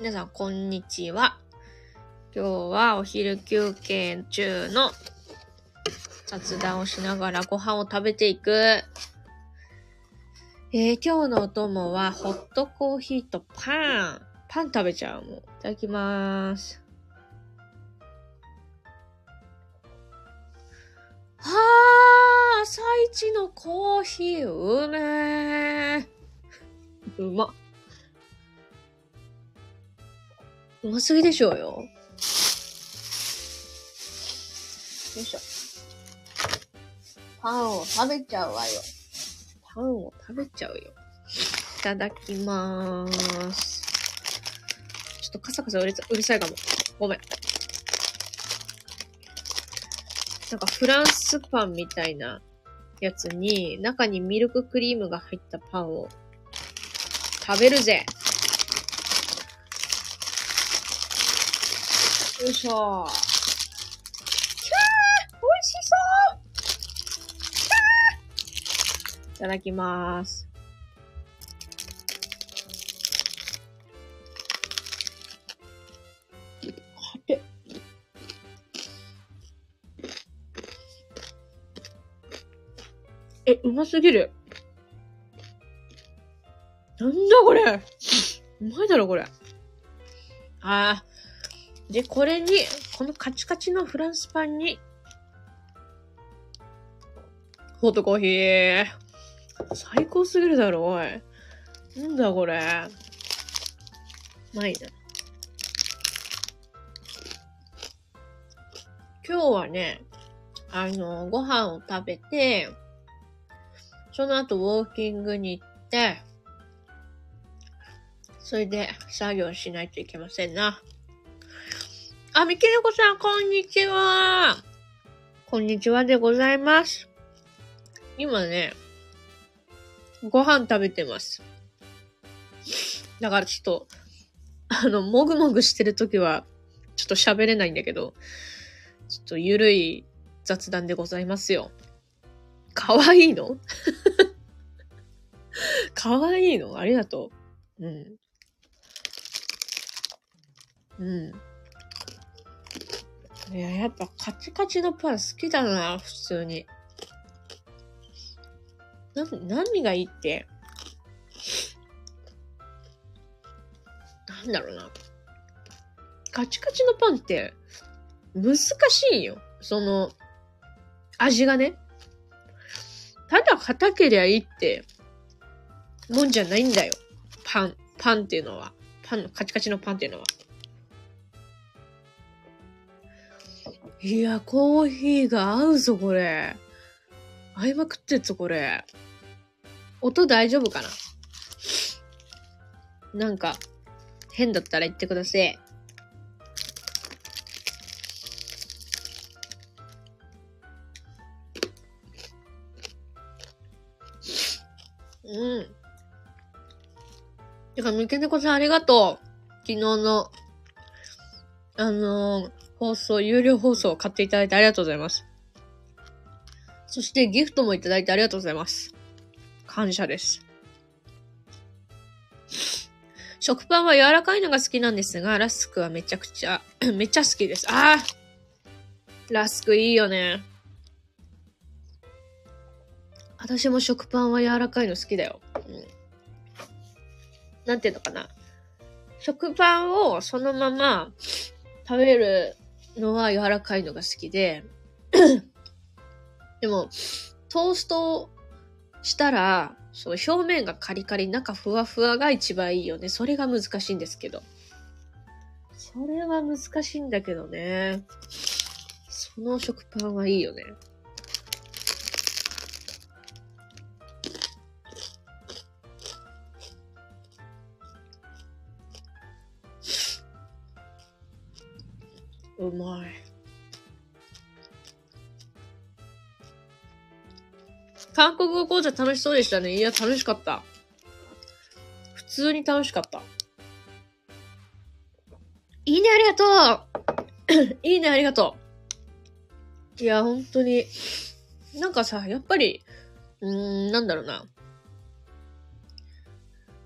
皆さん、こんにちは。今日はお昼休憩中の雑談をしながらご飯を食べていく。えー、今日のお供はホットコーヒーとパン。パン食べちゃうもん。いただきまーす。はあ、朝一のコーヒー、うめー。うま。うますぎでしょうよ。よいしょ。パンを食べちゃうわよ。パンを食べちゃうよ。いただきまーす。ちょっとカサカサうるさうるさいかも。ごめん。なんかフランスパンみたいなやつに、中にミルククリームが入ったパンを食べるぜ。よいしょ。きゃー美味しそうきゃーいただきまーす。え、うますぎる。なんだこれうまいだろ、これ。あー。で、これに、このカチカチのフランスパンに、ホットコーヒー。最高すぎるだろ、おい。なんだこれ。うまいな。今日はね、あの、ご飯を食べて、その後ウォーキングに行って、それで作業しないといけませんな。あ、みきねこさん、こんにちは。こんにちはでございます。今ね、ご飯食べてます。だからちょっと、あの、もぐもぐしてるときは、ちょっと喋れないんだけど、ちょっとゆるい雑談でございますよ。かわいいの？かわいいの？ありがとう。うん。うん。いや、やっぱカチカチのパン好きだな、普通に。な、何がいいって、なんだろうな。カチカチのパンって、難しいよ。その、味がね。ただ硬けりゃいいって、もんじゃないんだよ。パン、パンっていうのは。パンの、カチカチのパンっていうのは。いや、コーヒーが合うぞ、これ。合いまくってっぞ、これ。音大丈夫かな？なんか、変だったら言ってください。うん。てか、みけねこさんありがとう。昨日の、あのー放送、有料放送を買っていただいてありがとうございます。そしてギフトもいただいてありがとうございます。感謝です。食パンは柔らかいのが好きなんですが、ラスクはめちゃくちゃ、めっちゃ好きです。ああラスクいいよね。私も食パンは柔らかいの好きだよ。うん。なんていうのかな。食パンをそのまま食べるのは柔らかいのが好きで、でも、トーストしたら、その表面がカリカリ、中ふわふわが一番いいよね。それが難しいんですけど。それは難しいんだけどね。その食パンはいいよね。うまい。韓国語講座楽しそうでしたね。いや、楽しかった。普通に楽しかった。いいね、ありがとう いいね、ありがとういや、本当に。なんかさ、やっぱり、うーん、なんだろうな。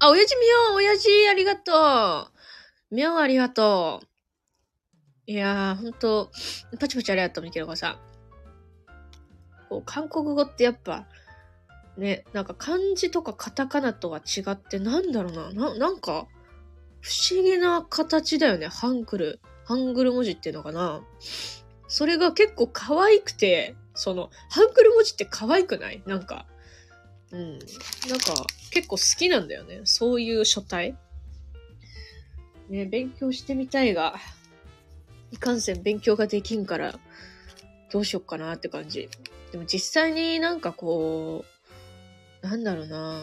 あ、親父見よう親父ありがとうみょうありがとう。いやー、ほんと、パチパチありがとう、みけるこさ。こう、韓国語ってやっぱ、ね、なんか漢字とかカタカナとは違って、なんだろうな、な、なんか、不思議な形だよね、ハングル。ハングル文字っていうのかな。それが結構可愛くて、その、ハングル文字って可愛くない？なんか、うん。なんか、結構好きなんだよね。そういう書体。ね、勉強してみたいが、いかんせん勉強ができんから、どうしよっかなって感じ。でも実際になんかこう、なんだろうな。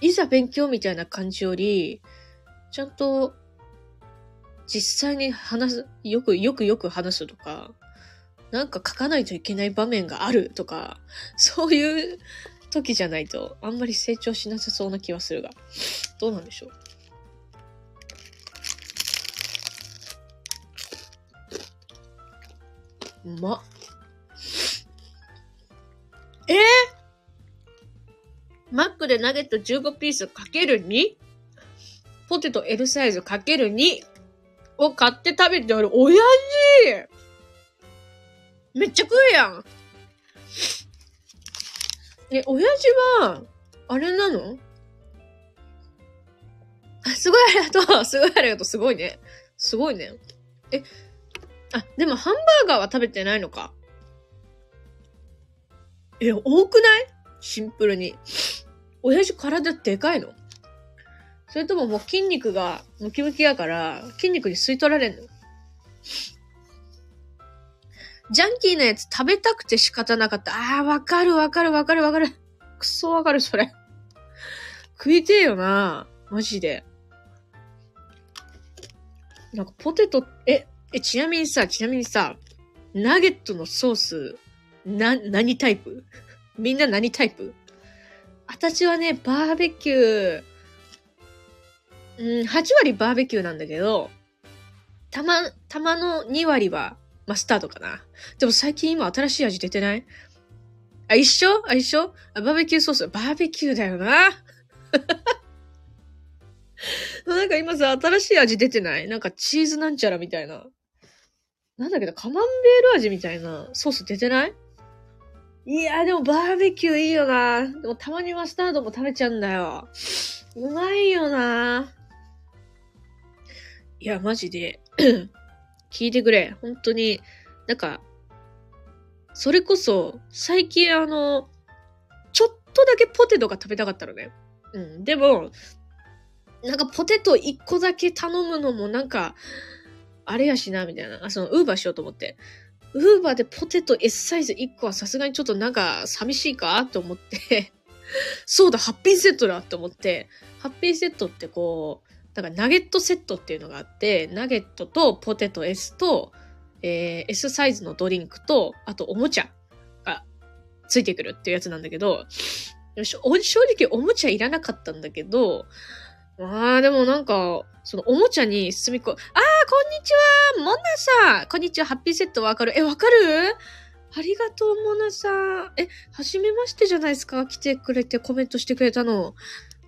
いざ勉強みたいな感じより、ちゃんと、実際に話す、よくよくよく話すとか、なんか書かないといけない場面があるとか、そういう時じゃないと、あんまり成長しなさそうな気はするが、どうなんでしょう？うまっ。えー、マックでナゲット15ピースかける 2? ポテト L サイズかける2を買って食べてある親父めっちゃ食うやんえ、親父は、あれなの？あ、すごいありがとうすごいありがとうすごいね。すごいね。え、あ、でもハンバーガーは食べてないのか。え、多くない？シンプルに。親父体でかいの？それとももう筋肉がムキムキやから、筋肉に吸い取られんの？ジャンキーなやつ食べたくて仕方なかった。あー、わかるわかるわかるわかる。くそわかる、それ。食いてえよな。マジで。なんかポテト、え、え、ちなみにさ、ちなみにさ、ナゲットのソース、な、何タイプ？みんな何タイプ？私はね、バーベキュー、うん、8割バーベキューなんだけど、たま、たまの2割はマスタードかな。でも最近今新しい味出てない？あ、一緒？あ、一緒？あ、バーベキューソース。バーベキューだよな。なんか今さ、新しい味出てない？なんかチーズなんちゃらみたいな。なんだけど、カマンベール味みたいなソース出てない？いや、でもバーベキューいいよな。でもたまにマスタードも食べちゃうんだよ。うまいよな。いや、マジで。聞いてくれ。本当に。なんか、それこそ、最近あの、ちょっとだけポテトが食べたかったのね。うん。でも、なんかポテト1個だけ頼むのもなんか、あれやしな、みたいな。あ、その、ウーバーしようと思って。ウーバーでポテト S サイズ1個はさすがにちょっとなんか寂しいかと思って そうだ、ハッピーセットだと思って、ハッピーセットってこう、だかナゲットセットっていうのがあって、ナゲットとポテト S と、えー S サイズのドリンクと、あとおもちゃがついてくるっていうやつなんだけど、正直おもちゃいらなかったんだけど、ああ、でもなんか、そのおもちゃに隅っこ、あ、こんにちはモナさんこんにちはハッピーセットわかるえ、わかる？ありがとう、モナさん。え、はじめましてじゃないですか来てくれてコメントしてくれたの。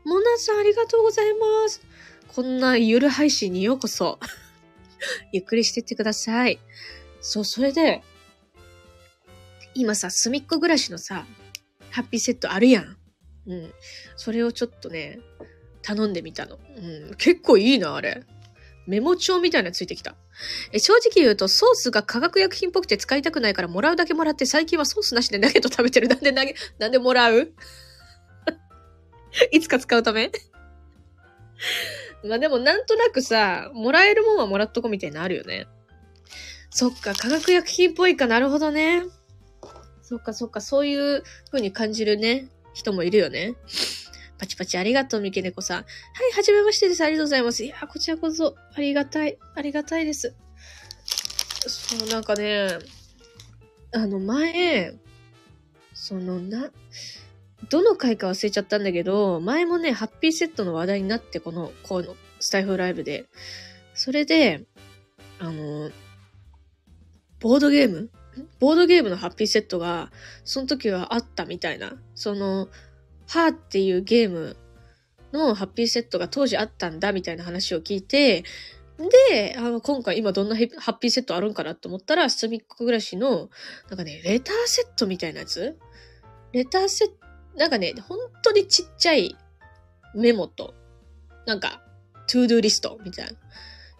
モナさん、ありがとうございます。こんなゆる配信にようこそ。ゆっくりしてってください。そう、それで、今さ、隅っこ暮らしのさ、ハッピーセットあるやん。うん。それをちょっとね、頼んでみたの。うん。結構いいな、あれ。メモ帳みたいなのついてきた。え、正直言うと、ソースが化学薬品っぽくて使いたくないから、もらうだけもらって、最近はソースなしでナゲット食べてる。なんでナゲ、なんでもらう？いつか使うため？まあでも、なんとなくさ、もらえるもんはもらっとこみたいなのあるよね。そっか、化学薬品っぽいかなるほどね。そっかそっか、そういう風に感じるね、人もいるよね。パチパチありがとう、みけねこさん。はい、はじめましてです。ありがとうございます。いや、こちらこそ、ありがたい。ありがたいです。そう、なんかね、あの、前、そのな、どの回か忘れちゃったんだけど、前もね、ハッピーセットの話題になって、この、この、スタイフライブで。それで、あの、ボードゲーム？ボードゲームのハッピーセットが、その時はあったみたいな。その、ハーっていうゲームのハッピーセットが当時あったんだみたいな話を聞いて、で、あの、今回今どんなハッピーセットあるんかなと思ったら、すみっコぐらしの、なんかね、レターセットみたいなやつ？レターセット、なんかね、本当にちっちゃいメモと、なんか、 ToDoリストみたいな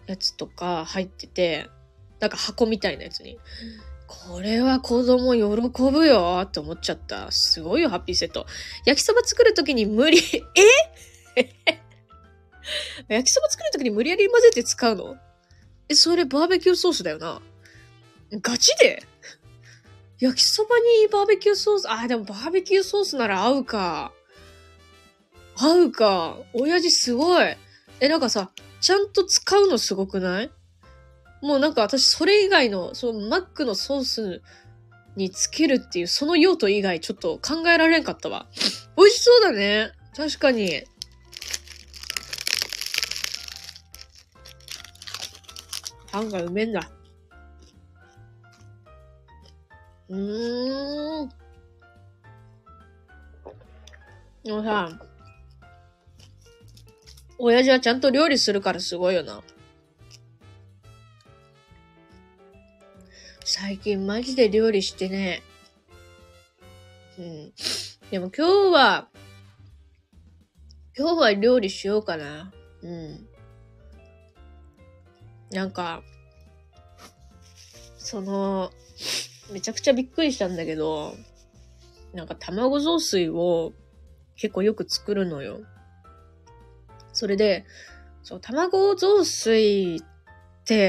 やつとか入ってて、なんか箱みたいなやつに。これは子供喜ぶよって思っちゃった。すごいよ、ハッピーセット。焼きそば作るときに無理、え？焼きそば作るときに無理やり混ぜて使うの？え、それバーベキューソースだよな。ガチで？焼きそばにバーベキューソース、あ、でもバーベキューソースなら合うか。合うか。親父すごい。え、なんかさ、ちゃんと使うのすごくない？もうなんか私それ以外の、そのマックのソースにつけるっていうその用途以外ちょっと考えられんかったわ。美味しそうだね。確かに。パンがうめんだ。うーん。でもさ、親父はちゃんと料理するからすごいよな。最近マジで料理してね。うん。でも今日は、今日は料理しようかな。うん。なんか、その、めちゃくちゃびっくりしたんだけど、なんか卵雑炊を結構よく作るのよ。それで、そう、卵雑炊っ、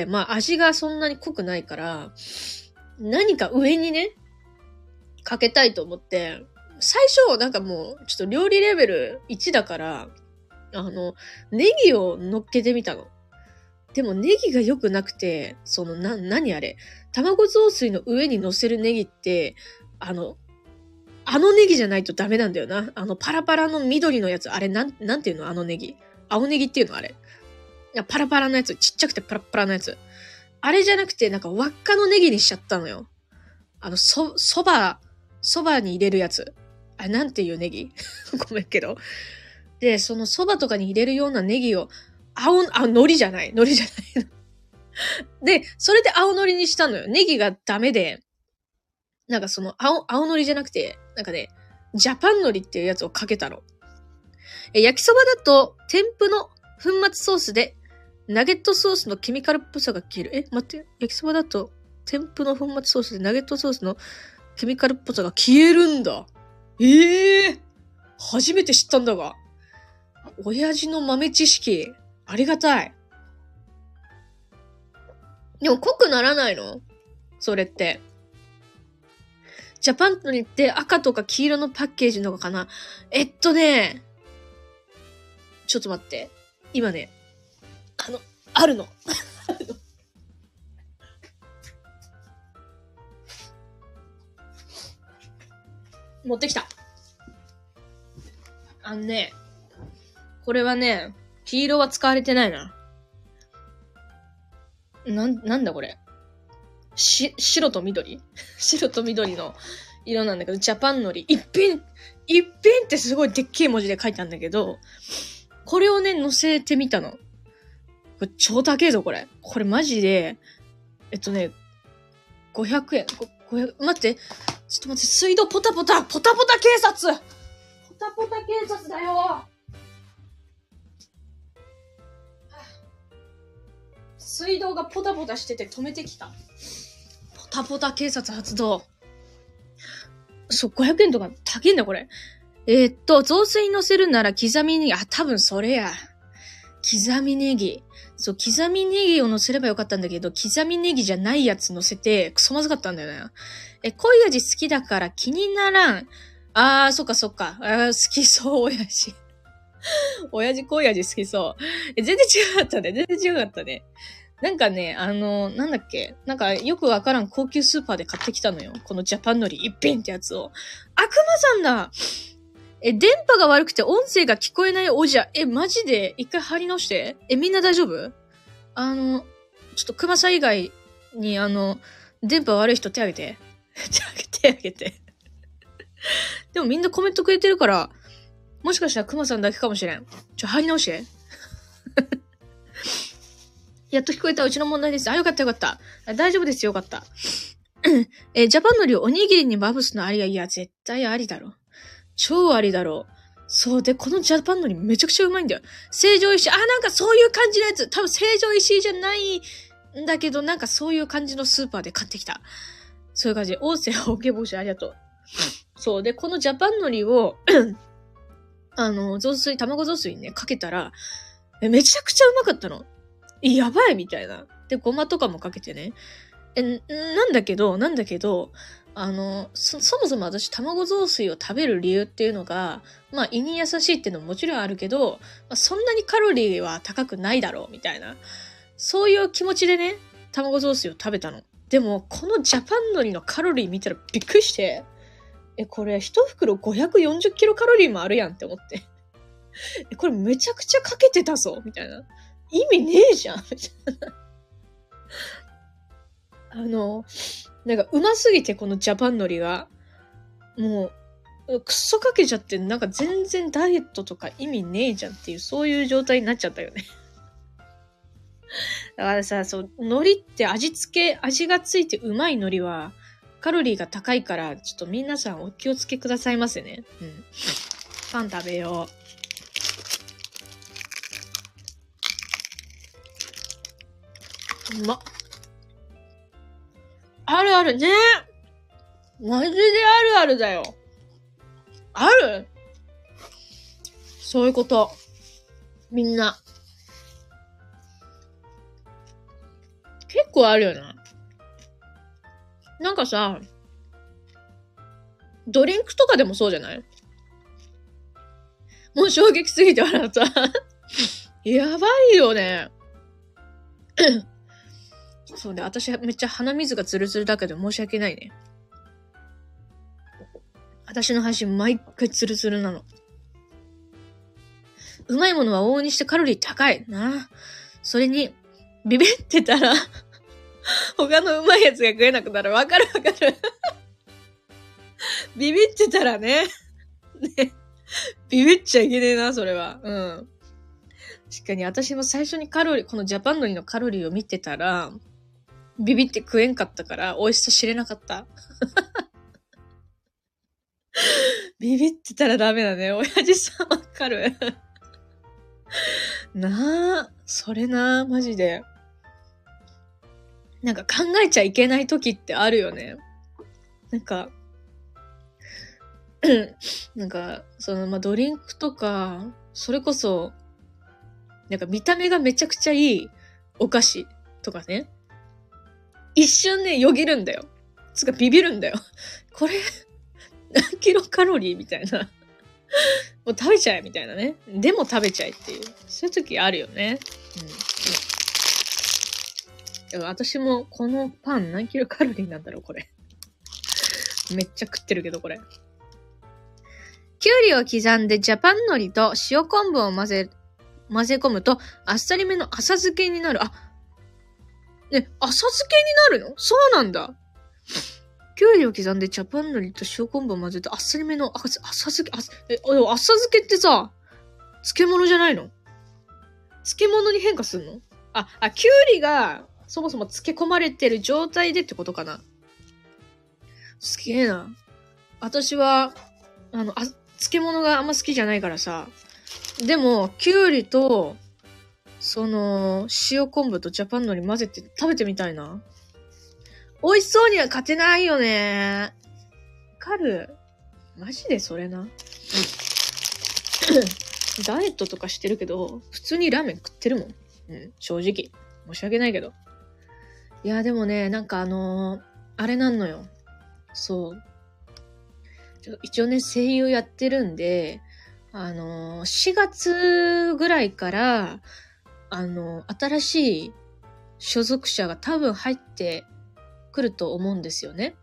まあ味がそんなに濃くないから、何か上にね、かけたいと思って、最初なんかもうちょっと料理レベル1だから、あの、ネギを乗っけてみたの。でもネギが良くなくて、その、な、何あれ卵雑炊の上に乗せるネギって、あの、あのネギじゃないとダメなんだよな。あのパラパラの緑のやつ。あれ、なん、なんていうの？あのネギ。青ネギっていうの？あれ。パラパラのやつ。ちっちゃくてパラパラのやつ。あれじゃなくて、なんか輪っかのネギにしちゃったのよ。あの、そ、そば、そばに入れるやつ。あれ、なんていうネギ？ごめんけど。で、そのそばとかに入れるようなネギを青、あ、海苔じゃない。海苔じゃないで、それで青海苔にしたのよ。ネギがダメで、なんかその青、青海苔じゃなくて、なんかね、ジャパン海苔っていうやつをかけたの。え焼きそばだと、添付の粉末ソースで、ナゲットソースのケミカルっぽさが消える。え、待って、焼きそばだと、添付の粉末ソースでナゲットソースのケミカルっぽさが消えるんだ。ええー、初めて知ったんだが。親父の豆知識。ありがたい。でも濃くならないの？それって。ジャパンにって赤とか黄色のパッケージのかなえっとね、ちょっと待って。今ね、あの、あるの。持ってきた。あのね、これはね、黄色は使われてないな。なん、なんだこれ。し、白と緑？白と緑の色なんだけど、ジャパンのり。一品、一品ってすごいでっけえ文字で書いてあるんだけど、これをね、載せてみたの。これ超高えぞ、これ。これマジで、えっとね、500円。500、待って。ちょっと待って、水道ポタポタ、ポタポタ警察ポタポタ警察だよ水道がポタポタしてて止めてきた。ポタポタ警察発動。そう、500円とか高いんだ、これ。えー、っと、雑炊乗せるなら刻みネギ、あ、多分それや。刻みネギ。そう、刻みネギを乗せればよかったんだけど、刻みネギじゃないやつ乗せて、クソまずかったんだよね。え、濃い味好きだから気にならん。あー、そっかそっか。あー好きそう、親父。親父濃い味好きそう。え、全然違かったね。全然違かったね。なんかね、あの、なんだっけなんかよくわからん高級スーパーで買ってきたのよ。このジャパンのり一品ってやつを。悪魔さんだえ、電波が悪くて音声が聞こえないおじゃ。え、マジで？一回貼り直して。え、みんな大丈夫？あの、ちょっと熊さん以外に、あの、電波悪い人手挙げて。手挙げて、手挙げて。でもみんなコメントくれてるから、もしかしたら熊さんだけかもしれん。ちょ、入り直して。やっと聞こえたうちの問題です。あ、よかったよかった。大丈夫ですよかった。えジャパンのりをおにぎりにまぶすのありがいや、絶対ありだろ。超ありだろう。そう。で、このジャパンのりめちゃくちゃうまいんだよ。成城石井、あ、なんかそういう感じのやつ。多分成城石井じゃないんだけど、なんかそういう感じのスーパーで買ってきた。そういう感じ。音声おけぼしありがとう。そう。で、このジャパンのりを あの、雑炊、卵雑炊にね、かけたら、えめちゃくちゃうまかったの。やばいみたいな。で、ごまとかもかけてね。え、なんだけど、なんだけど、あの、そ、そもそも私、卵雑炊を食べる理由っていうのが、まあ、胃に優しいっていうのももちろんあるけど、まあ、そんなにカロリーは高くないだろう、みたいな。そういう気持ちでね、卵雑炊を食べたの。でも、このジャパン海苔のカロリー見たらびっくりして、え、これ一袋540キロカロリーもあるやんって思って。え、これめちゃくちゃかけてたぞみたいな。意味ねえじゃんみたいな。あの、なんかうますぎてこのジャパン海苔が。もう、くっそかけちゃって、なんか全然ダイエットとか意味ねえじゃんっていう、そういう状態になっちゃったよね。だからさ、そう、海苔って味付け、味がついてうまい海苔は、カロリーが高いから、ちょっと皆さんお気をつけくださいませね。うん。パン食べよう。うまっ。あるあるね。マジであるあるだよ。ある？そういうこと。みんな。結構あるよな。なんかさ、ドリンクとかでもそうじゃない？もう衝撃すぎて笑った。やばいよね。そうね、私めっちゃ鼻水がズルズルだけど申し訳ないね。私の配信毎回ツルツルなの。うまいものは往々にしてカロリー高いな。それに、ビビってたら 他のうまいやつが食えなくなる。わかるわかる ビビってたらね。ね。ビビっちゃいけねえな、それは。うん。確かに私も最初にカロリー、このジャパンのりのカロリーを見てたら、ビビって食えんかったから、美味しさ知れなかった。ビビってたらダメだね。親父さんわかる。なあ、それな、マジで。なんか考えちゃいけない時ってあるよね。なんか、なんか、その、まあ、ドリンクとか、それこそ、なんか見た目がめちゃくちゃいいお菓子とかね。一瞬ね、よぎるんだよ。つかビビるんだよ。これ、何キロカロリーみたいな。もう食べちゃえみたいなね。でも食べちゃえっていう。そういう時あるよね。うん。私もこのパン何キロカロリーなんだろうこれ。めっちゃ食ってるけど、これ。きゅうりを刻んでジャパン海苔と塩昆布を混ぜ、混ぜ込むとあっさりめの浅漬けになる。あ、ね、浅漬けになるの？そうなんだ。きゅうりを刻んでチャパン海苔と塩昆布を混ぜてあっさりめのあ浅漬け、あ、え、浅漬けってさ、漬物じゃないの？漬物に変化すんの？あ、あ、きゅうりがそもそも漬け込まれてる状態でってことかなすげえな。私は、あの、あ、漬物があんま好きじゃないからさ。でも、きゅうりとその、塩昆布とジャパンのり混ぜて食べてみたいな。美味しそうには勝てないよね。わかる？マジでそれな。ダイエットとかしてるけど、普通にラーメン食ってるもん。うん、正直。申し訳ないけど。いや、でもね、なんかあのー、あれなんのよ。そう。一応ね、声優やってるんで、あのー、4月ぐらいから、あの、新しい所属者が多分入ってくると思うんですよね。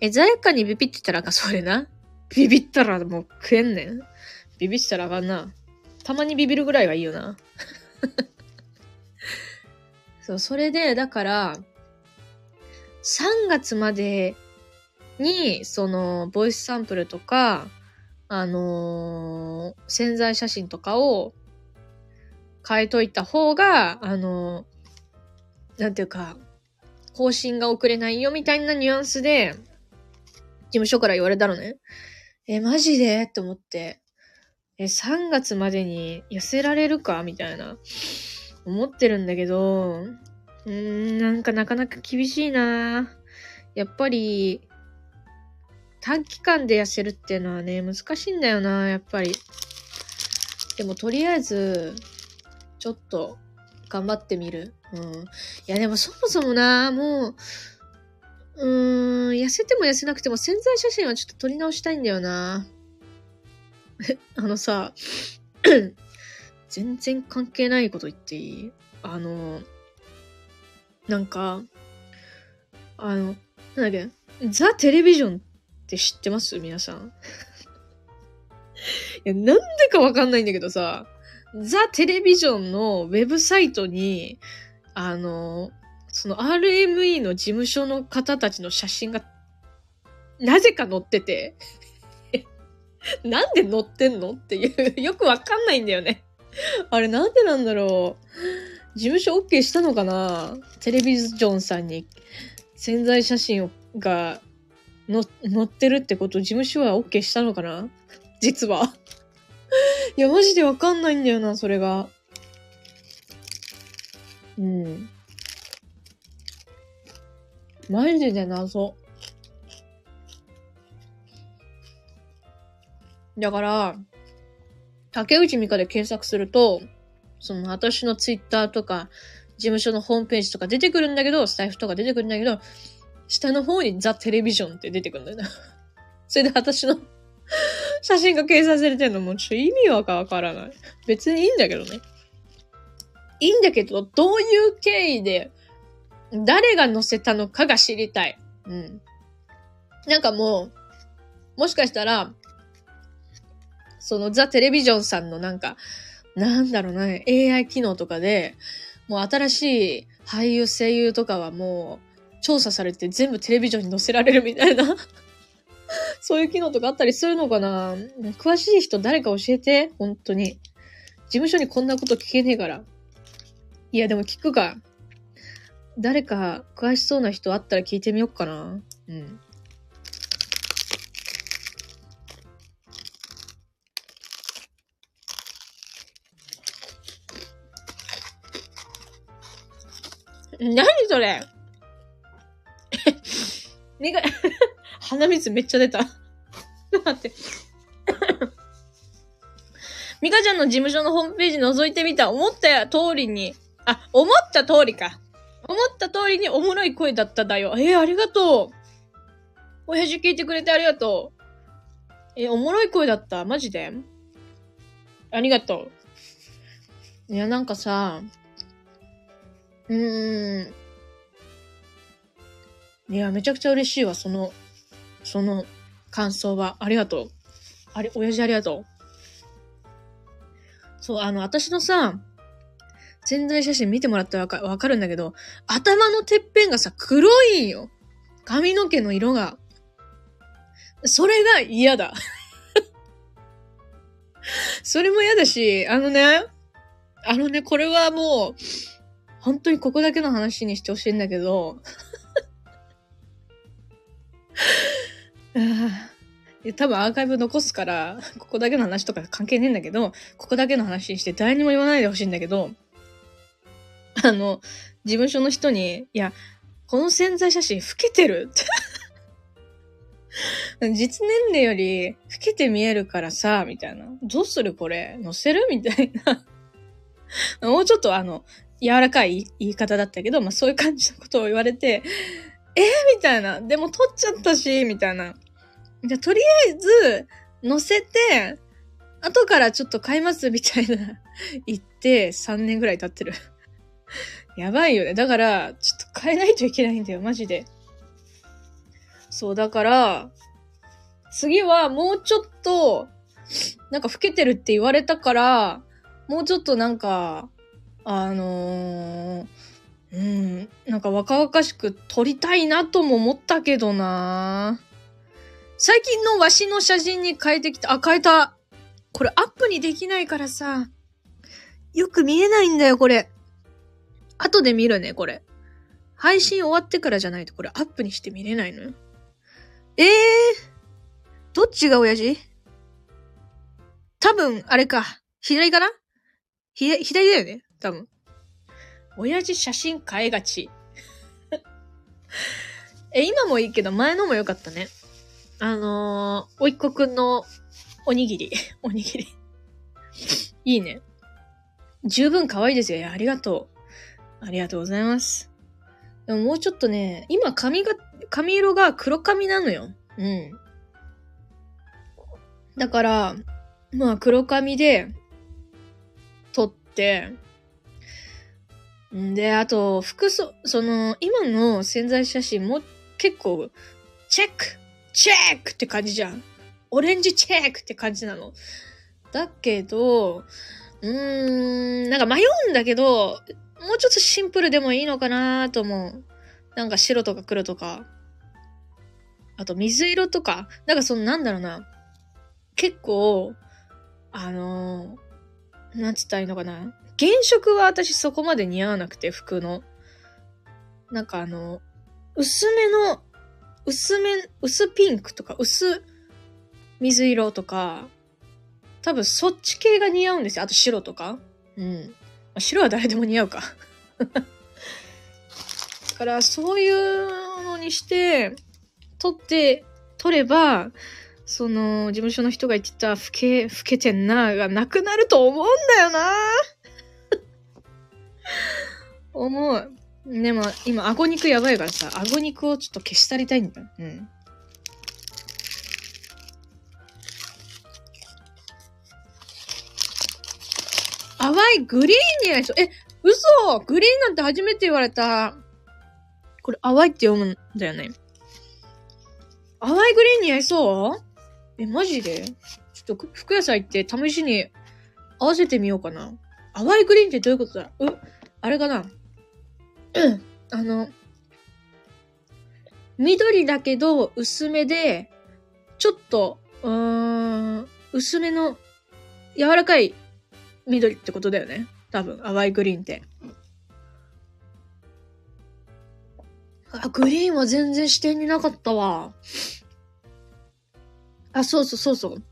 え、罪悪感にビビってたらか、それな？ビビったらもう食えんねん。ビビったらあかんな。たまにビビるぐらいはいいよな。そう、それで、だから、3月までに、その、ボイスサンプルとか、あのー潜在写真とかを変えといた方が、あのなんていうか、更新が遅れないよみたいなニュアンスで、事務所から言われたのね。え、マジで？って思って。え、3月までに痩せられるか？みたいな。思ってるんだけど、うーん、なんかなかなか厳しいなやっぱり、短期間で痩せるっていうのはね、難しいんだよなやっぱり。でもとりあえず、ちょっと、頑張ってみる？うん。いやでもそもそもなもう、うーん、痩せても痩せなくても潜在写真はちょっと撮り直したいんだよな あのさ、全然関係ないこと言っていい？あの、なんか、あの、なんだっけ、ザ・テレビジョンって知ってます？皆さん。いや、なんでかわかんないんだけどさ、ザ・テレビジョンのウェブサイトに、あの、その RME の事務所の方たちの写真が、なぜか載ってて、なんで載ってんのっていう、よくわかんないんだよね。あれなんでなんだろう。事務所 OK したのかな？テレビジョンさんに潜在写真をが載ってるってこと事務所は OK したのかな？実は。いや、マジでわかんないんだよな、それが。うん。マジで謎。だから、竹内美香で検索すると、その私のツイッターとか、事務所のホームページとか出てくるんだけど、スタイフとか出てくるんだけど、下の方にザ・テレビジョンって出てくるんだよな。それで私の写真が掲載されてるのもちょっと意味はわからない。別にいいんだけどね。いいんだけど、どういう経緯で、誰が載せたのかが知りたい。うん。なんかもう、もしかしたら、そのザ・テレビジョンさんのなんか、なんだろうな、AI 機能とかで、もう新しい俳優、声優とかはもう調査されて全部テレビジョンに載せられるみたいな、そういう機能とかあったりするのかな？詳しい人誰か教えて、本当に。事務所にこんなこと聞けねえから。いや、でも聞くか。誰か詳しそうな人あったら聞いてみよっかな。うん。何それ？目が、鼻水めっちゃ出た。待って。ミカちゃんの事務所のホームページ覗いてみた。思った通りに、あ、思った通りか。思った通りにおもろい声だっただよ。えー、ありがとう。親父聞いてくれてありがとう。えー、おもろい声だった？マジで？ありがとう。いや、なんかさ、うーん。いや、めちゃくちゃ嬉しいわ、その、その感想は。ありがとう。あれ、親父ありがとう。そう、あの、私のさ、潜在写真見てもらったらわかるんだけど、頭のてっぺんがさ、黒いんよ。髪の毛の色が。それが嫌だ。それも嫌だし、あのね、あのね、これはもう、本当にここだけの話にしてほしいんだけど、多分アーカイブ残すから、ここだけの話とか関係ねえんだけど、ここだけの話にして誰にも言わないでほしいんだけど、あの、事務所の人に、いや、この潜在写真老けてる。実年齢より老けて見えるからさ、みたいな。どうするこれ？載せる？みたいな。もうちょっとあの、柔らかい言い方だったけど、まあそういう感じのことを言われて、えー、みたいな。でも撮っちゃったし、みたいな。じゃ、とりあえず、載せて、後からちょっと買います、みたいな、言って、3年ぐらい経ってる。やばいよね。だから、ちょっと変えないといけないんだよ、マジで。そう、だから、次はもうちょっと、なんか老けてるって言われたから、もうちょっとなんか、あのー、うん、なんか若々しく撮りたいなとも思ったけどなぁ最近のわしの写真に変えてきた。あ、変えた。これアップにできないからさ。よく見えないんだよ、これ。後で見るね、これ。配信終わってからじゃないとこれアップにして見れないのよ。ええー、どっちが親父？多分、あれか。左かな左、左だよね多分。親父写真変えがち。え、今もいいけど、前のも良かったね。あのー、おいっ子くんのおにぎり。おにぎり。いいね。十分可愛いですよ。ありがとう。ありがとうございます。でももうちょっとね、今髪が、髪色が黒髪なのよ。うん。だから、まあ黒髪で、撮って、んで、あと、服装、その、今の潜在写真も結構、チェックチェックって感じじゃん。オレンジチェックって感じなの。だけど、うーん、なんか迷うんだけど、もうちょっとシンプルでもいいのかなと思う。なんか白とか黒とか。あと水色とか。なんかそのなんだろうな。結構、あのー、なんつったらいいのかな。原色は私そこまで似合わなくて、服の。なんかあの、薄めの、薄め、薄ピンクとか、薄水色とか、多分そっち系が似合うんですよ。あと白とか。うん。白は誰でも似合うか。だからそういうのにして、撮って、撮れば、その、事務所の人が言ってた、老け、老けてんな、がなくなると思うんだよな 思う。でも、今、顎肉やばいからさ、顎肉をちょっと消し去りたいんだ。うん。淡いグリーンになりそう。え、嘘グリーンなんて初めて言われた。これ、淡いって読むんだよね。淡いグリーンに合いそう？え、マジで？ちょっと服屋さん行って試しに合わせてみようかな。淡いグリーンってどういうことだ？う、あれかな？あの、緑だけど薄めで、ちょっと、うーん、薄めの柔らかい緑ってことだよね。多分、淡いグリーンって。あ、グリーンは全然視点になかったわ。あ、そうそうそうそう。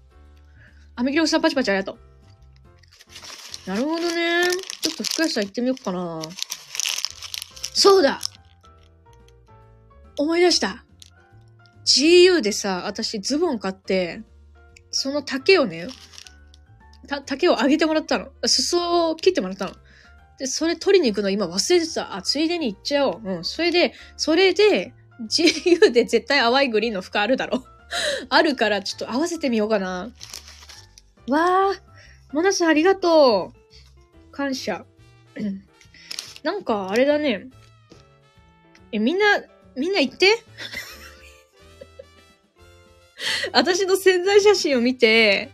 アメキロさんパチパチありがとう。なるほどね。ちょっと福屋さん行ってみようかな。そうだ思い出した。GU でさ、私ズボン買って、その丈をね、た、丈を上げてもらったの。裾を切ってもらったの。で、それ取りに行くの今忘れてた。あ、ついでに行っちゃおう。うん。それで、それで、GU で絶対淡いグリーンの服あるだろ。あるから、ちょっと合わせてみようかな。わー。モナスありがとう。感謝。なんか、あれだね。え、みんな、みんな言って？私の潜在写真を見て、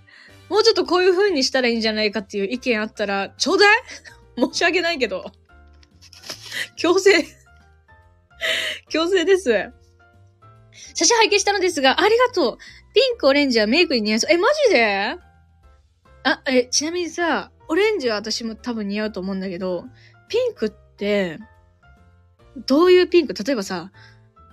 もうちょっとこういう風にしたらいいんじゃないかっていう意見あったら、ちょうだい？申し訳ないけど。強制強制です。写真拝見したのですが、ありがとう。ピンク、オレンジはメイクに似合いそう。え、マジで？あ、え、ちなみにさ、オレンジは私も多分似合うと思うんだけど、ピンクって、どういうピンク？例えばさ、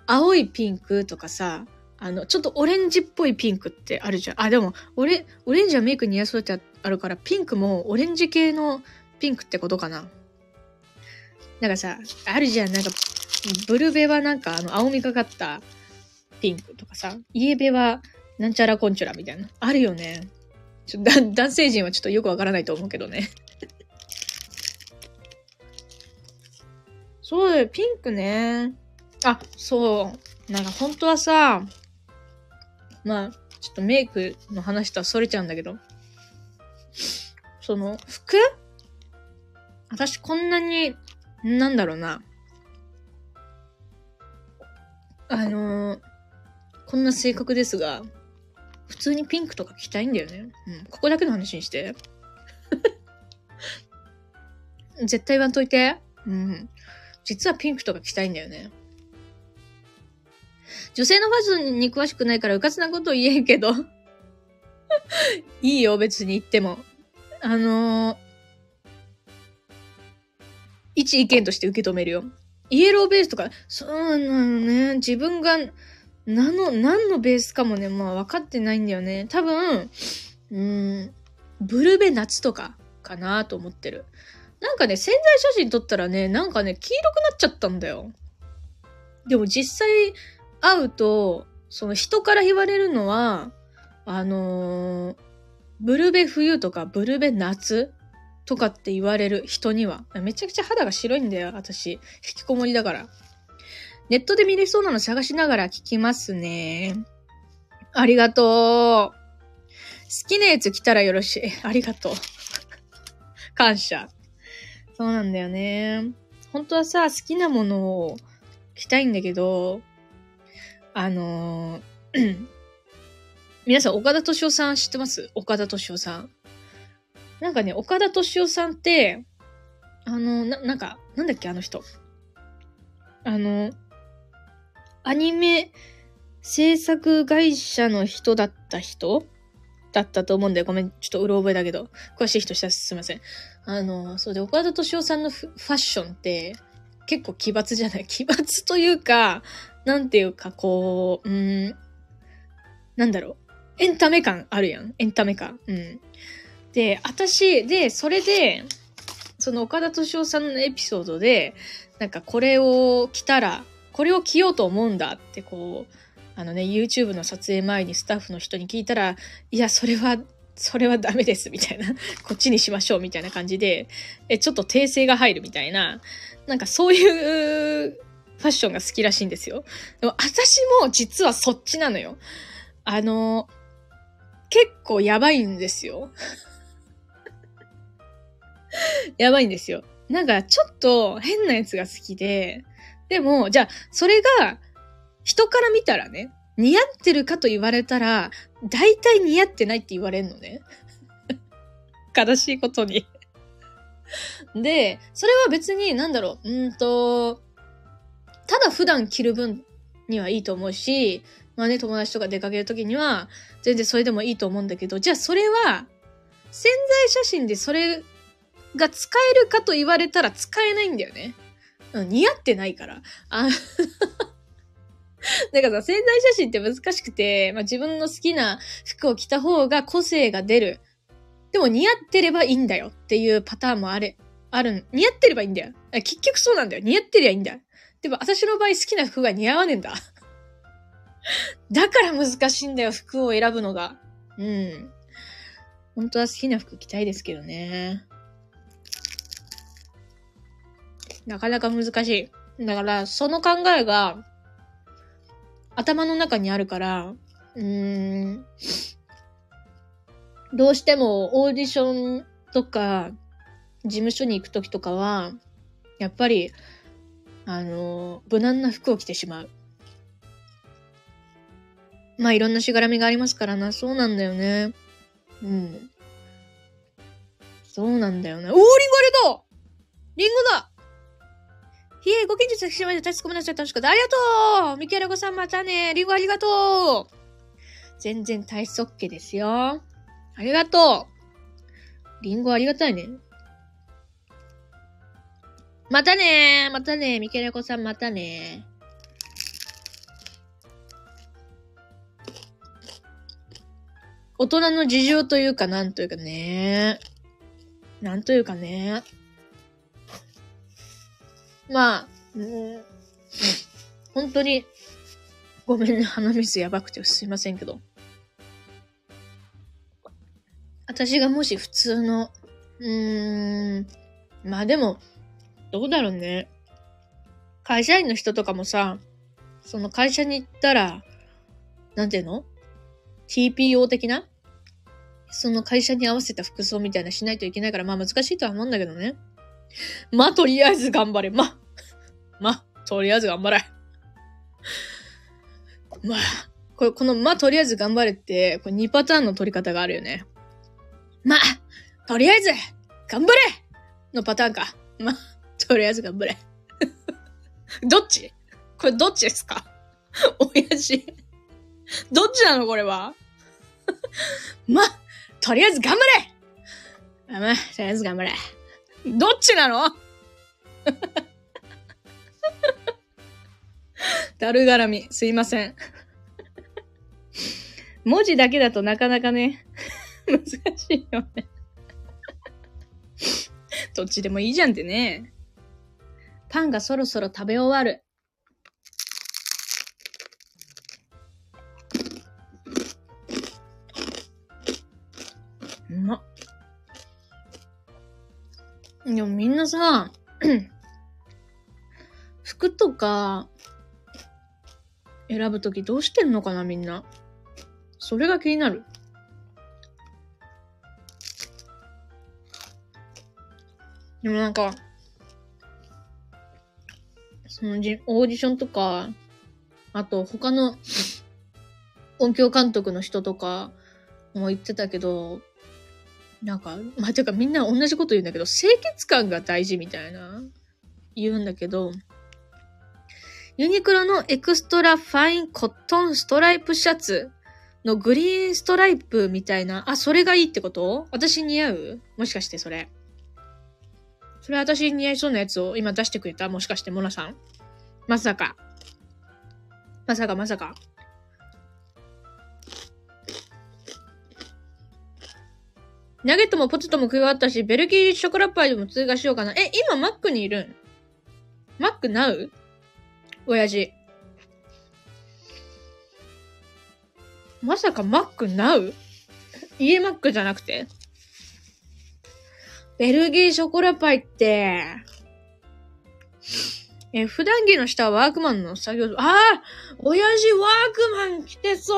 青いピンクとかさ、あの、ちょっとオレンジっぽいピンクってあるじゃん。あ、でも、オレ、オレンジはメイク似合いそうってあるから、ピンクもオレンジ系のピンクってことかな。なんかさ、あるじゃん。なんか、ブルベはなんかあの、青みがかったピンクとかさ、イエベはなんちゃらコンチュラみたいな。あるよね。ちょ男性陣はちょっとよくわからないと思うけどね。そうだよ、ピンクね。あ、そう。なんか本当はさ、まあ、ちょっとメイクの話とはそれちゃうんだけど、その、服？私こんなに、なんだろうな。あのー、こんな性格ですが、普通にピンクとか着たいんだよね。うん。ここだけの話にして。絶対言わんといて。うん。実はピンクとか着たいんだよね。女性のファッションに詳しくないからうかつなこと言えんけど。いいよ、別に言っても。あのー、一意見として受け止めるよ。イエローベースとか、そうなのね。自分が、何の、何のベースかもね、まあ分かってないんだよね。多分、うん、ブルベ夏とかかなと思ってる。なんかね、潜在写真撮ったらね、なんかね、黄色くなっちゃったんだよ。でも実際会うと、その人から言われるのは、あのー、ブルベ冬とかブルベ夏とかって言われる人には、めちゃくちゃ肌が白いんだよ、私。引きこもりだから。ネットで見れそうなの探しながら聞きますね。ありがとう。好きなやつ来たらよろしい。ありがとう。感謝。そうなんだよね。本当はさ、好きなものを着たいんだけど、あのー、皆さん、岡田敏夫さん知ってます？岡田敏夫さん。なんかね、岡田敏夫さんって、あの、な、なんか、なんだっけ、あの人。あの、アニメ制作会社の人だった人？だったと思うんだよ。ごめん、ちょっとうろ覚えだけど。詳しい人したらすいません。あの、そうで、岡田敏夫さんのファッションって結構奇抜じゃない？奇抜というか、なんていうか、こう、うん、なんだろう。エンタメ感あるやん。エンタメ感。うん。で、私、で、それで、その岡田敏夫さんのエピソードで、なんかこれを着たら、これを着ようと思うんだってこう、あのね、YouTube の撮影前にスタッフの人に聞いたら、いや、それは、それはダメです、みたいな。こっちにしましょう、みたいな感じで、え、ちょっと訂正が入るみたいな、なんかそういうファッションが好きらしいんですよ。でも私も実はそっちなのよ。あの、結構やばいんですよ。やばいんですよ。なんかちょっと変なやつが好きで、でも、じゃあ、それが人から見たらね、似合ってるかと言われたら、大体似合ってないって言われんのね。悲しいことに で、それは別に、なんだろう、うんと、ただ普段着る分にはいいと思うし、まあね、友達とか出かけるときには、全然それでもいいと思うんだけど、じゃあそれは、潜在写真でそれが使えるかと言われたら使えないんだよね。うん、似合ってないから。あ だかさ、潜在写真って難しくて、まあ、自分の好きな服を着た方が個性が出る。でも似合ってればいいんだよっていうパターンもある、ある、似合ってればいいんだよ。結局そうなんだよ。似合ってりゃいいんだよ。でも私の場合好きな服が似合わねえんだ。だから難しいんだよ、服を選ぶのが。うん。本当は好きな服着たいですけどね。なかなか難しい。だから、その考えが、頭の中にあるから、うーん、どうしてもオーディションとか、事務所に行くときとかは、やっぱり、あの、無難な服を着てしまう。まあいろんなしがらみがありますからな。そうなんだよね。うん。そうなんだよね。おー、リンゴありがとうリンゴだいえ、ご近所先島で立ち込めなさい楽しかった。ありがとうミケラゴさんまたねリンゴありがとう全然体操 OK ですよ。ありがとうリンゴありがたいね。またねまたねミケラゴさんまたね大人の事情というか、なんというかね。なんというかね。まあ、うん、本当に、ごめんね、鼻水やばくてすいませんけど。私がもし普通の、うーん、まあでも、どうだろうね。会社員の人とかもさ、その会社に行ったら、なんていうの ?TPO 的な？その会社に合わせた服装みたいなしないといけないから、まあ難しいとは思うんだけどね。まあとりあえず頑張れ。まあ、ま、とりあえず頑張れ。まあ、これ、このま、とりあえず頑張れって、これ2パターンの取り方があるよね。ま、とりあえず、頑張れのパターンか。ま、とりあえず頑張れ。どっち?これどっちですか?親父。どっちなの?これは? ま、とりあえず頑張れあま、とりあえず頑張れ。どっちなの? だるがらみ、すいません。文字だけだとなかなかね、難しいよね。どっちでもいいじゃんってね。パンがそろそろ食べ終わる。うまっ。でもみんなさ、服とか選ぶときどうしてんのかなみんな。それが気になる。でもなんか、そのじオーディションとか、あと他の音響監督の人とかも言ってたけど、なんか、まあ、ていうかみんな同じこと言うんだけど、清潔感が大事みたいな、言うんだけど、ユニクロのエクストラファインコットンストライプシャツのグリーンストライプみたいな、あ、それがいいってこと？私似合う？もしかしてそれ。それ私似合いそうなやつを今出してくれた？もしかしてモナさん？まさか。まさかまさか。ナゲットもポテトも食い終わったし、ベルギーショコラパイでも追加しようかな。え、今マックにいるん？マックナウ？親父。まさかマックナウ家マックじゃなくて？ベルギーショコラパイって、え、普段着の下はワークマンの作業、ああ親父ワークマン着てそ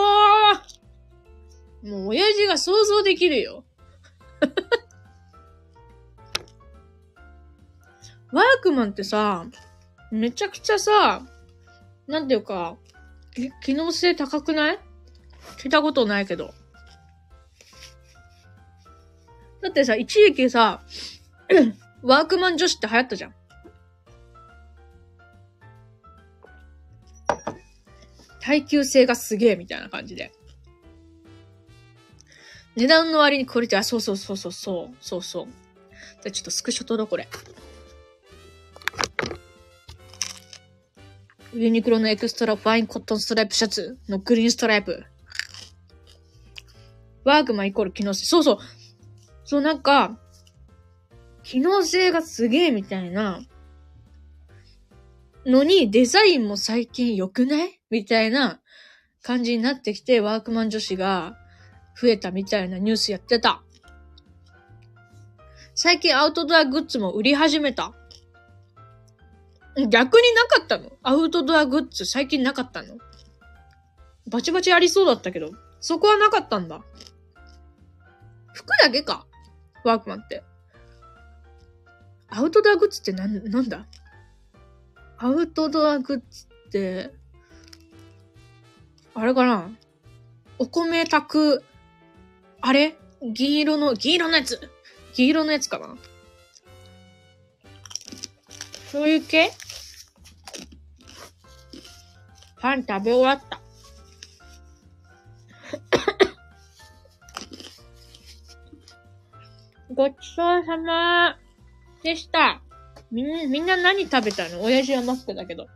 う。もう親父が想像できるよ。ワークマンってさ、めちゃくちゃさ、なんていうか、機能性高くない？聞いたことないけど。だってさ、一時期さ、ワークマン女子って流行ったじゃん。耐久性がすげえみたいな感じで。値段の割にクオリティ、あ、そうそうそうそうそう、そうそう。じゃちょっとスクショ撮ろう、これ。ユニクロのエクストラファインコットンストライプシャツのグリーンストライプ。ワークマンイコール機能性。そうそう。そう、なんか、機能性がすげえみたいなのに、デザインも最近良くない？みたいな感じになってきて、ワークマン女子が増えたみたいなニュースやってた。最近アウトドアグッズも売り始めた。逆になかったの？アウトドアグッズ最近なかったの？バチバチありそうだったけど、そこはなかったんだ。服だけか？ワークマンって。アウトドアグッズってなん、なんだ？アウトドアグッズって、あれかな？お米炊く、あれ？銀色の、銀色のやつ。銀色のやつかな？そういう系？パン食べ終わった。ごちそうさまでした。みん、みんな何食べたの？親父はマスクだけど。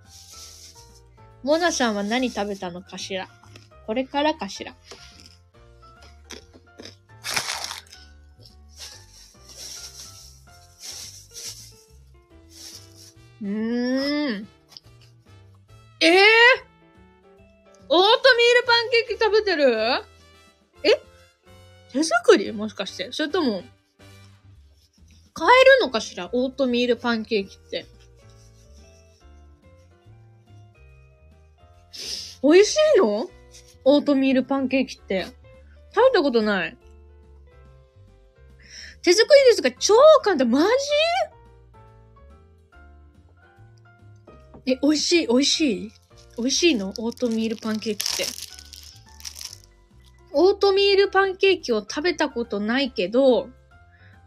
モナさんは何食べたのかしら？これからかしらうーん。ええー、オートミールパンケーキ食べてる？え？手作り？もしかして？それとも、買えるのかしら？オートミールパンケーキって。美味しいの？オートミールパンケーキって。食べたことない。手作りですが、超簡単。マジ？え、美味しい？美味しい？美味しいの？オートミールパンケーキって。オートミールパンケーキを食べたことないけど、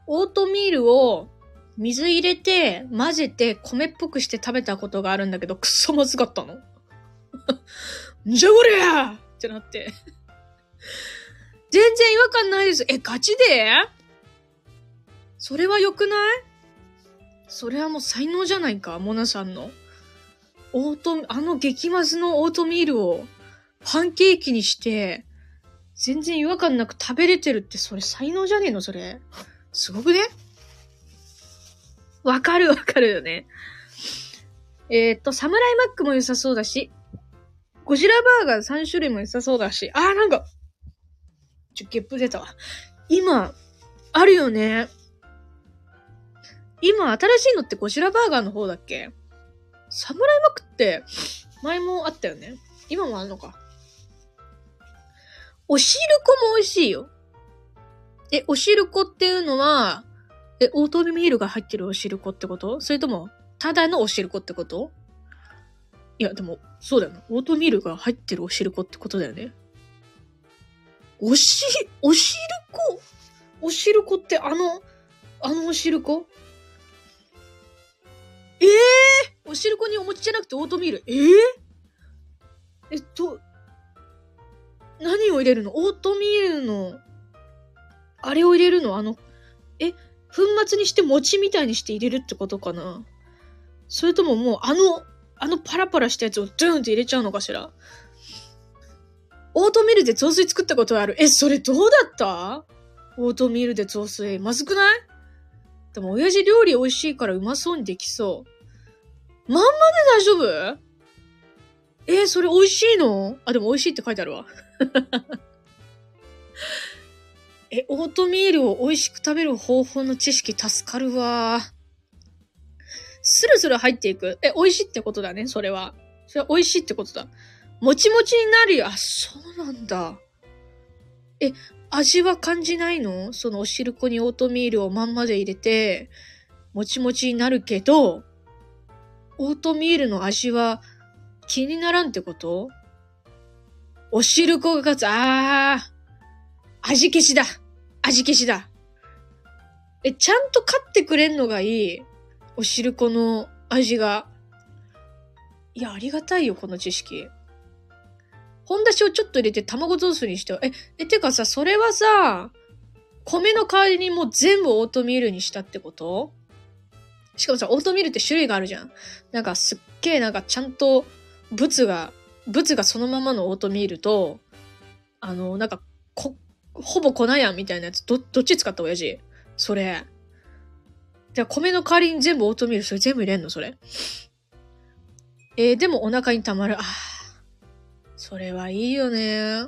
オートミールを水入れて混ぜて米っぽくして食べたことがあるんだけど、くっそまずかったの。んじゃこりゃってなって。全然違和感ないです。え、ガチで？それは良くない？それはもう才能じゃないか、モナさんの。オート、あの激まずのオートミールをパンケーキにして、全然違和感なく食べれてるって、それ才能じゃねえの？それ。すごくね？わかるわかるよね。えっ、と、サムライマックも良さそうだし、ゴジラバーガー3種類も良さそうだし、あーなんか、ちょ、ゲップ出たわ。今、あるよね。今、新しいのってゴジラバーガーの方だっけ？サムライマックって、前もあったよね。今もあんのか。おしるこも美味しいよ。え、おしるこっていうのは、え、オートミールが入ってるおしるこってこと？それとも、ただのおしるこってこと？いや、でも、そうだよな。オートミールが入ってるおしるこってことだよね。おし、おしるこおしるこってあの、あのおしるこええー、おしるこにお餅じゃなくてオートミール？ええ、えっと、何を入れるの？オートミールの、あれを入れるの？あの、え、粉末にして餅みたいにして入れるってことかな？それとももうあの、あのパラパラしたやつをドゥーンって入れちゃうのかしら？オートミールで雑炊作ったことある。え、それどうだった？オートミールで雑炊。まずくない？でも親父料理美味しいからうまそうにできそう。まんまで大丈夫？えーそれ美味しいの？あ、でも美味しいって書いてあるわ。え、オートミールを美味しく食べる方法の知識助かるわ。スルスル入っていく。え、美味しいってことだね、それは。それは美味しいってことだ。もちもちになるよ。あ、そうなんだ。え、味は感じないの？そのおしるこにオートミールをまんまで入れて、もちもちになるけど、オートミールの味は気にならんってこと？おしるこが勝つ。あー。味消しだ。味消しだ。え、ちゃんと勝ってくれんのがいい？おしるこの味が。いや、ありがたいよ、この知識。本だしをちょっと入れて卵雑炊にして。え、え、てかさ、それはさ、米の代わりにもう全部オートミールにしたってこと？しかもさ、オートミールって種類があるじゃん。なんかすっげえなんかちゃんと、物が、物がそのままのオートミールと、あの、なんか、こ、ほぼ粉やんみたいなやつ、ど、どっち使った親父？それ。じゃあ米の代わりに全部オートミール、それ全部入れんの？それ。えーでもお腹に溜まる。あそれはいいよね。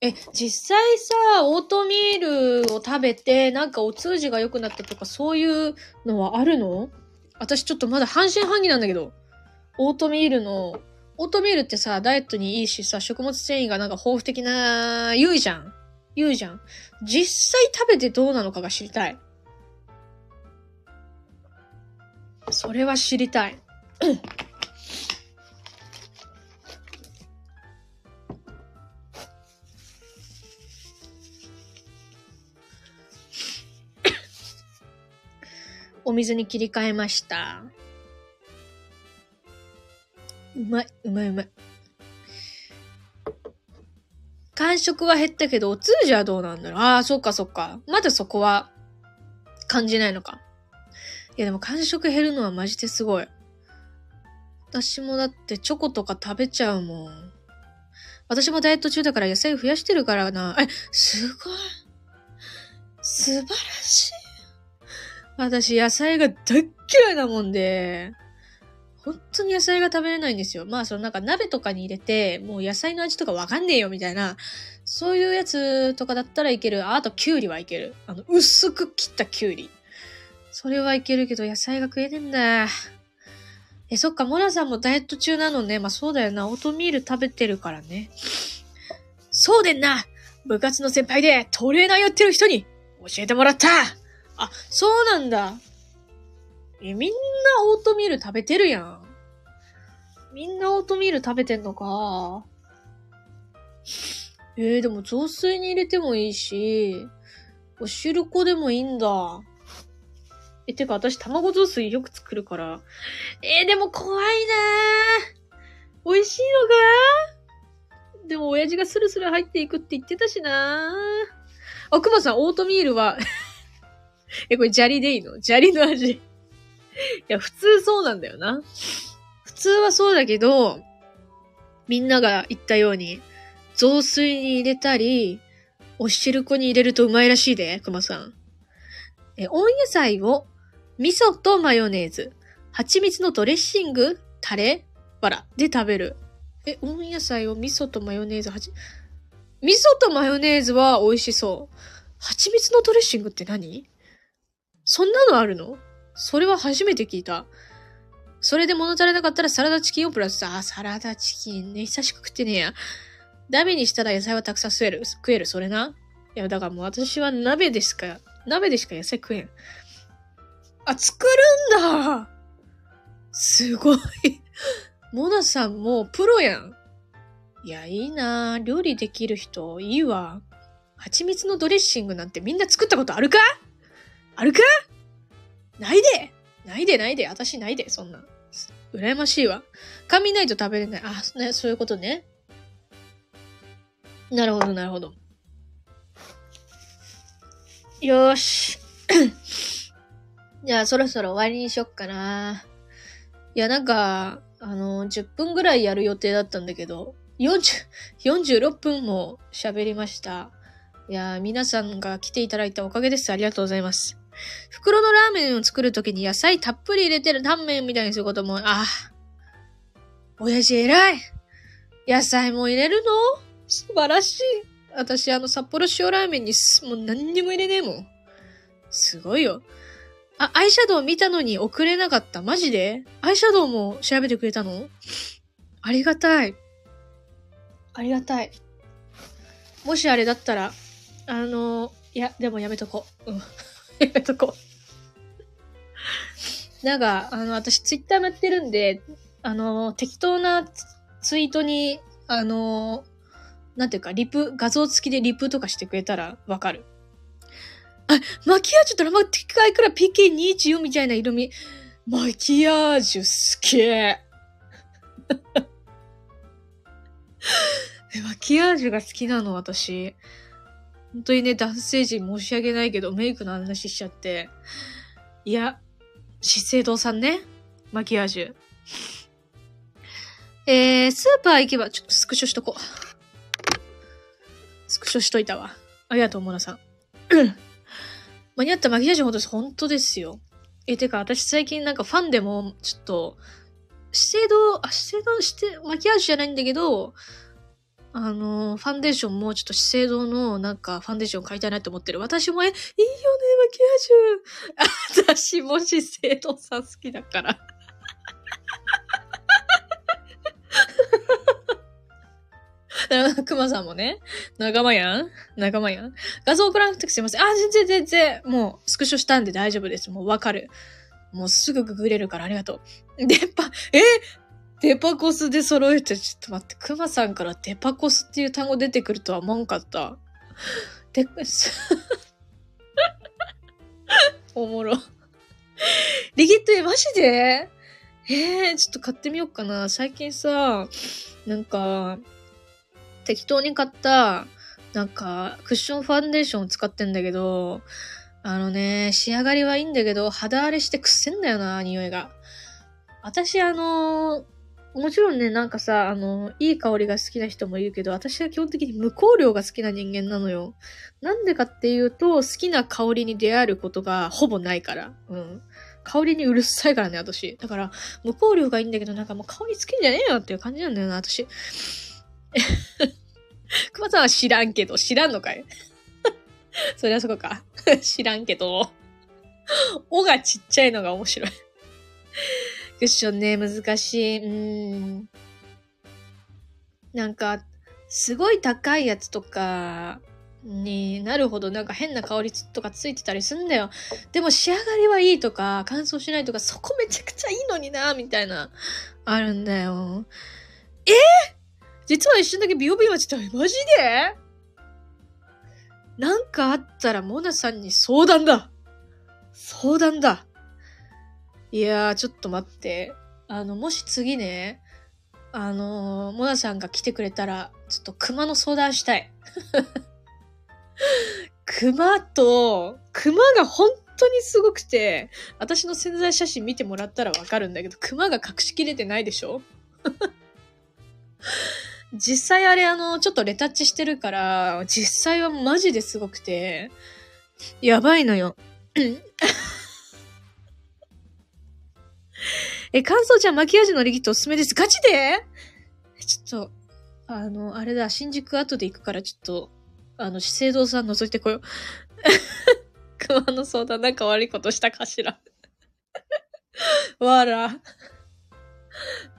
え、実際さ、オートミールを食べて、なんかお通じが良くなったとか、そういうのはあるの？私ちょっとまだ半信半疑なんだけど。オートミールの、オートミールってさ、ダイエットにいいしさ、食物繊維がなんか豊富的な、言うじゃん？言うじゃん？実際食べてどうなのかが知りたい。それは知りたい。お水に切り替えました。うまい、うまいうまい。間食は減ったけど、お通じはどうなんだろう？ああ、そっかそっか。まだそこは感じないのか。いやでも間食減るのはマジですごい。私もだってチョコとか食べちゃうもん。私もダイエット中だから野菜増やしてるからな。え、すごい。素晴らしい。私野菜が大っ嫌いなもんで、本当に野菜が食べれないんですよ。まあそのなんか鍋とかに入れて、もう野菜の味とかわかんねえよみたいな、そういうやつとかだったらいける。ああとキュウリはいける。あの、薄く切ったキュウリ。それはいけるけど野菜が食えねえんだ。え、そっか、モナさんもダイエット中なのね。まあそうだよな。オートミール食べてるからね。そうでんな部活の先輩でトレーナーやってる人に教えてもらったあ、そうなんだ。え、みんなオートミール食べてるやん。みんなオートミール食べてんのか。えー、でも雑炊に入れてもいいし、おしるこでもいいんだ。え、てか私卵雑炊よく作るから。えー、でも怖いなー美味しいのかでも親父がスルスル入っていくって言ってたしなあ、くまさん、オートミールはえ、これ砂利でいいの？砂利の味。いや、普通そうなんだよな。普通はそうだけど、みんなが言ったように、雑炊に入れたり、お汁粉に入れるとうまいらしいで、くまさん。え、温野菜を味噌とマヨネーズ、蜂蜜のドレッシング、タレ、バラで食べる。え、温野菜を味噌とマヨネーズ、はち、味噌とマヨネーズは美味しそう。蜂蜜のドレッシングって何？そんなのあるの？それは初めて聞いた。それで物足りなかったらサラダチキンをプラス。あ、サラダチキンね。久しく食ってねえや。鍋にしたら野菜はたくさん食える。食える、それな？いや、だからもう私は鍋でしか、鍋でしか野菜食えん。あ、作るんだすごい。モナさんもうプロやん。いや、いいな料理できる人、いいわ。蜂蜜のドレッシングなんてみんな作ったことあるか？あるかないでないでないで。私ないで、そんな。羨ましいわ。甘味ないと食べれない。あ、ね、そういうことね。なるほど、なるほど。よーし。じゃあ、そろそろ終わりにしよっかな。いや、なんか、あの、10分ぐらいやる予定だったんだけど、40、46分も喋りました。いや、皆さんが来ていただいたおかげです。ありがとうございます。袋のラーメンを作るときに野菜たっぷり入れてるタンメンみたいにすることも、ああ親父偉い野菜も入れるの？素晴らしい私、あの、札幌塩ラーメンにすもう何にも入れねえもん。すごいよ。あ、アイシャドウ見たのに送れなかった。マジで？アイシャドウも調べてくれたの？ありがたい。ありがたい。もしあれだったら、あの、いや、でもやめとこう。うん。やめとこ。なんか、あの、私ツイッターもやってるんで、あの、適当なツイートに、あの、なんていうか、リプ、画像付きでリプとかしてくれたらわかる。あ、マキアージュとラマティカイクラ PK214 みたいな色味。マキアージュすげ。えマキアージュが好きなの、私。本当にね、男性陣申し訳ないけど、メイクの話しちゃって。いや、資生堂さんね。マキアージュ。えー、スーパー行けば、ちょっとスクショしとこう。スクショしといたわ。ありがとう、モナさん。間に合ったマキアージュ本当です。本当ですよ。え、てか、私最近なんかファンでも、ちょっと、資生堂、あ、資生堂して、マキアージュじゃないんだけど、あの、ファンデーションもちょっと資生堂のなんかファンデーション買いたいなって思ってる。私も、え、いいよね、マキアージュ。私も資生堂さん好きだから。だから、熊さんもね、仲間やん？仲間やん？画像送らなくてすいません。あ、全然全然。もう、スクショしたんで大丈夫です。もうわかる。もうすぐググれるからありがとう。デパ、えデパコスで揃えて、ちょっと待って、熊さんからデパコスっていう単語出てくるとは思わんかった。で、おもろ。リギット絵マジで？えー、ちょっと買ってみようかな。最近さ、なんか、適当に買った、なんか、クッションファンデーションを使ってんだけど、あのね、仕上がりはいいんだけど、肌荒れしてくっせんだよな、匂いが。私、あのもちろんね、なんかさ、あの、いい香りが好きな人もいるけど、私は基本的に無香料が好きな人間なのよ。なんでかっていうと、好きな香りに出会えることがほぼないから。うん。香りにうるさいからね、私。だから、無香料がいいんだけど、なんかもう香りつけんじゃねえよっていう感じなんだよな、私。熊さんは知らんけど、知らんのかい？そりゃそこか。知らんけど。おがちっちゃいのが面白い。クッションね、難しい。うん。なんか、すごい高いやつとかになるほどなんか変な香りとかついてたりすんだよ。でも仕上がりはいいとか、乾燥しないとか、そこめちゃくちゃいいのにな、みたいな、あるんだよ。え？ー、実は一瞬だけ美容美容ちょっと、マジで？なんかあったらモナさんに相談だ相談だいやー、ちょっと待って。あの、もし次ね、あのー、モナさんが来てくれたら、ちょっと熊の相談したい。熊と、熊が本当にすごくて、私の潜在写真見てもらったらわかるんだけど、熊が隠しきれてないでしょ？実際あれあの、ちょっとレタッチしてるから、実際はマジですごくて、やばいのよ。え、乾燥ちゃん、マキアージュのリキッドおすすめです。ガチで？ちょっと、あの、あれだ、新宿後で行くから、ちょっと、あの、資生堂さん覗いてこよう。熊の相談なんか悪いことしたかしら。わら。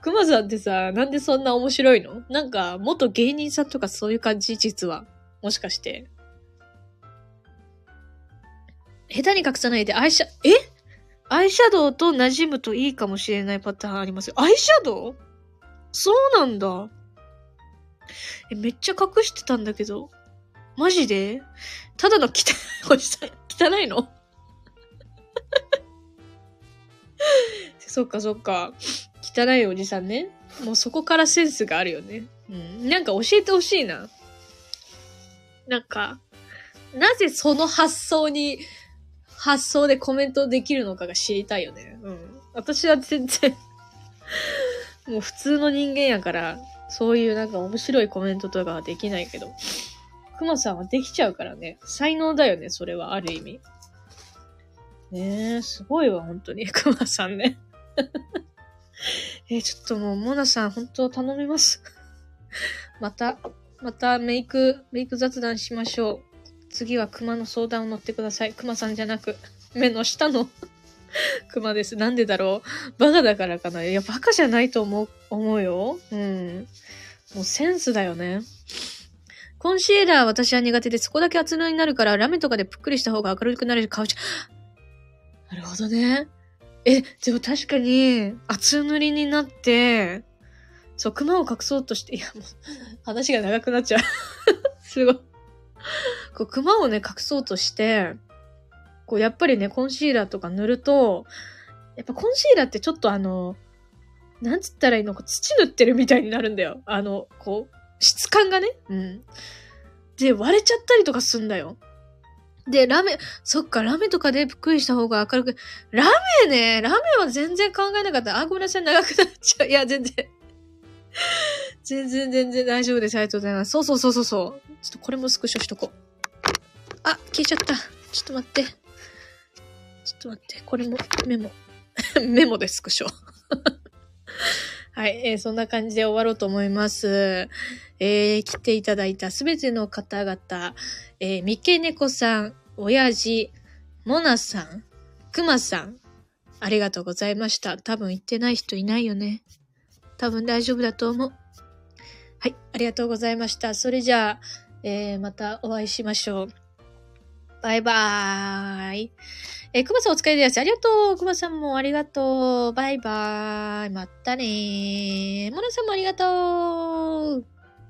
熊さんってさ、なんでそんな面白いの？なんか、元芸人さんとかそういう感じ？実は。もしかして。下手に隠さないで、アイシャ、え？アイシャドウと馴染むといいかもしれないパターンありますよ。アイシャドウ？そうなんだ。え、めっちゃ隠してたんだけど。マジで？ただの汚い、おじさん汚いの？そっかそっか。汚いおじさんね。もうそこからセンスがあるよね。うん。なんか教えてほしいな。なんか、なぜその発想に発想でコメントできるのかが知りたいよね。うん。私は全然 もう普通の人間やから、そういうなんか面白いコメントとかはできないけど、くまさんはできちゃうからね。才能だよね、それは、ある意味。ねえ、すごいわ、本当に。くまさんね。えちょっともう、モナさん、本当頼みます。また、またメイク、メイク雑談しましょう。次は熊の相談を乗ってください。熊さんじゃなく、目の下の 熊です。なんでだろう？バカだからかないや、バカじゃないと思う、思うよ。うん。もうセンスだよね。コンシーラー私は苦手で、そこだけ厚塗りになるから、ラメとかでぷっくりした方が明るくなれる、顔ちゃ、なるほどね。え、でも確かに、厚塗りになって、そう、熊を隠そうとして、いや、もう、話が長くなっちゃう。すごい。こう、クマをね、隠そうとして、こう、やっぱりね、コンシーラーとか塗ると、やっぱコンシーラーってちょっとあの、なんつったらいいの土塗ってるみたいになるんだよ。あの、こう、質感がね。うん。で、割れちゃったりとかすんだよ。で、ラメ、そっか、ラメとかでぷっくりした方が明るく。ラメね、ラメは全然考えなかった。あ、ごめんなさい、長くなっちゃう。いや、全然。全然全然大丈夫です。ありがとうございます。そうそうそうそうそう。ちょっとこれもスクショしとこう。あ、消えちゃった。ちょっと待って。ちょっと待って。これもメモ。メモでスクショ。はい、えー、そんな感じで終わろうと思います。えー、来ていただいたすべての方々、えー、三毛猫さん、親父、モナさん、クマさん、ありがとうございました。多分言ってない人いないよね。多分大丈夫だと思う。はい、ありがとうございました。それじゃあ、えー、またお会いしましょう。バイバーイ。えー、くまさんお疲れです。ありがとう。くまさんもありがとう。バイバーイ。またねー。もなさんもありがとう。